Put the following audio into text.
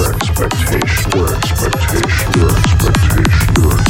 expectation, your expectation, your expectation, your expectation.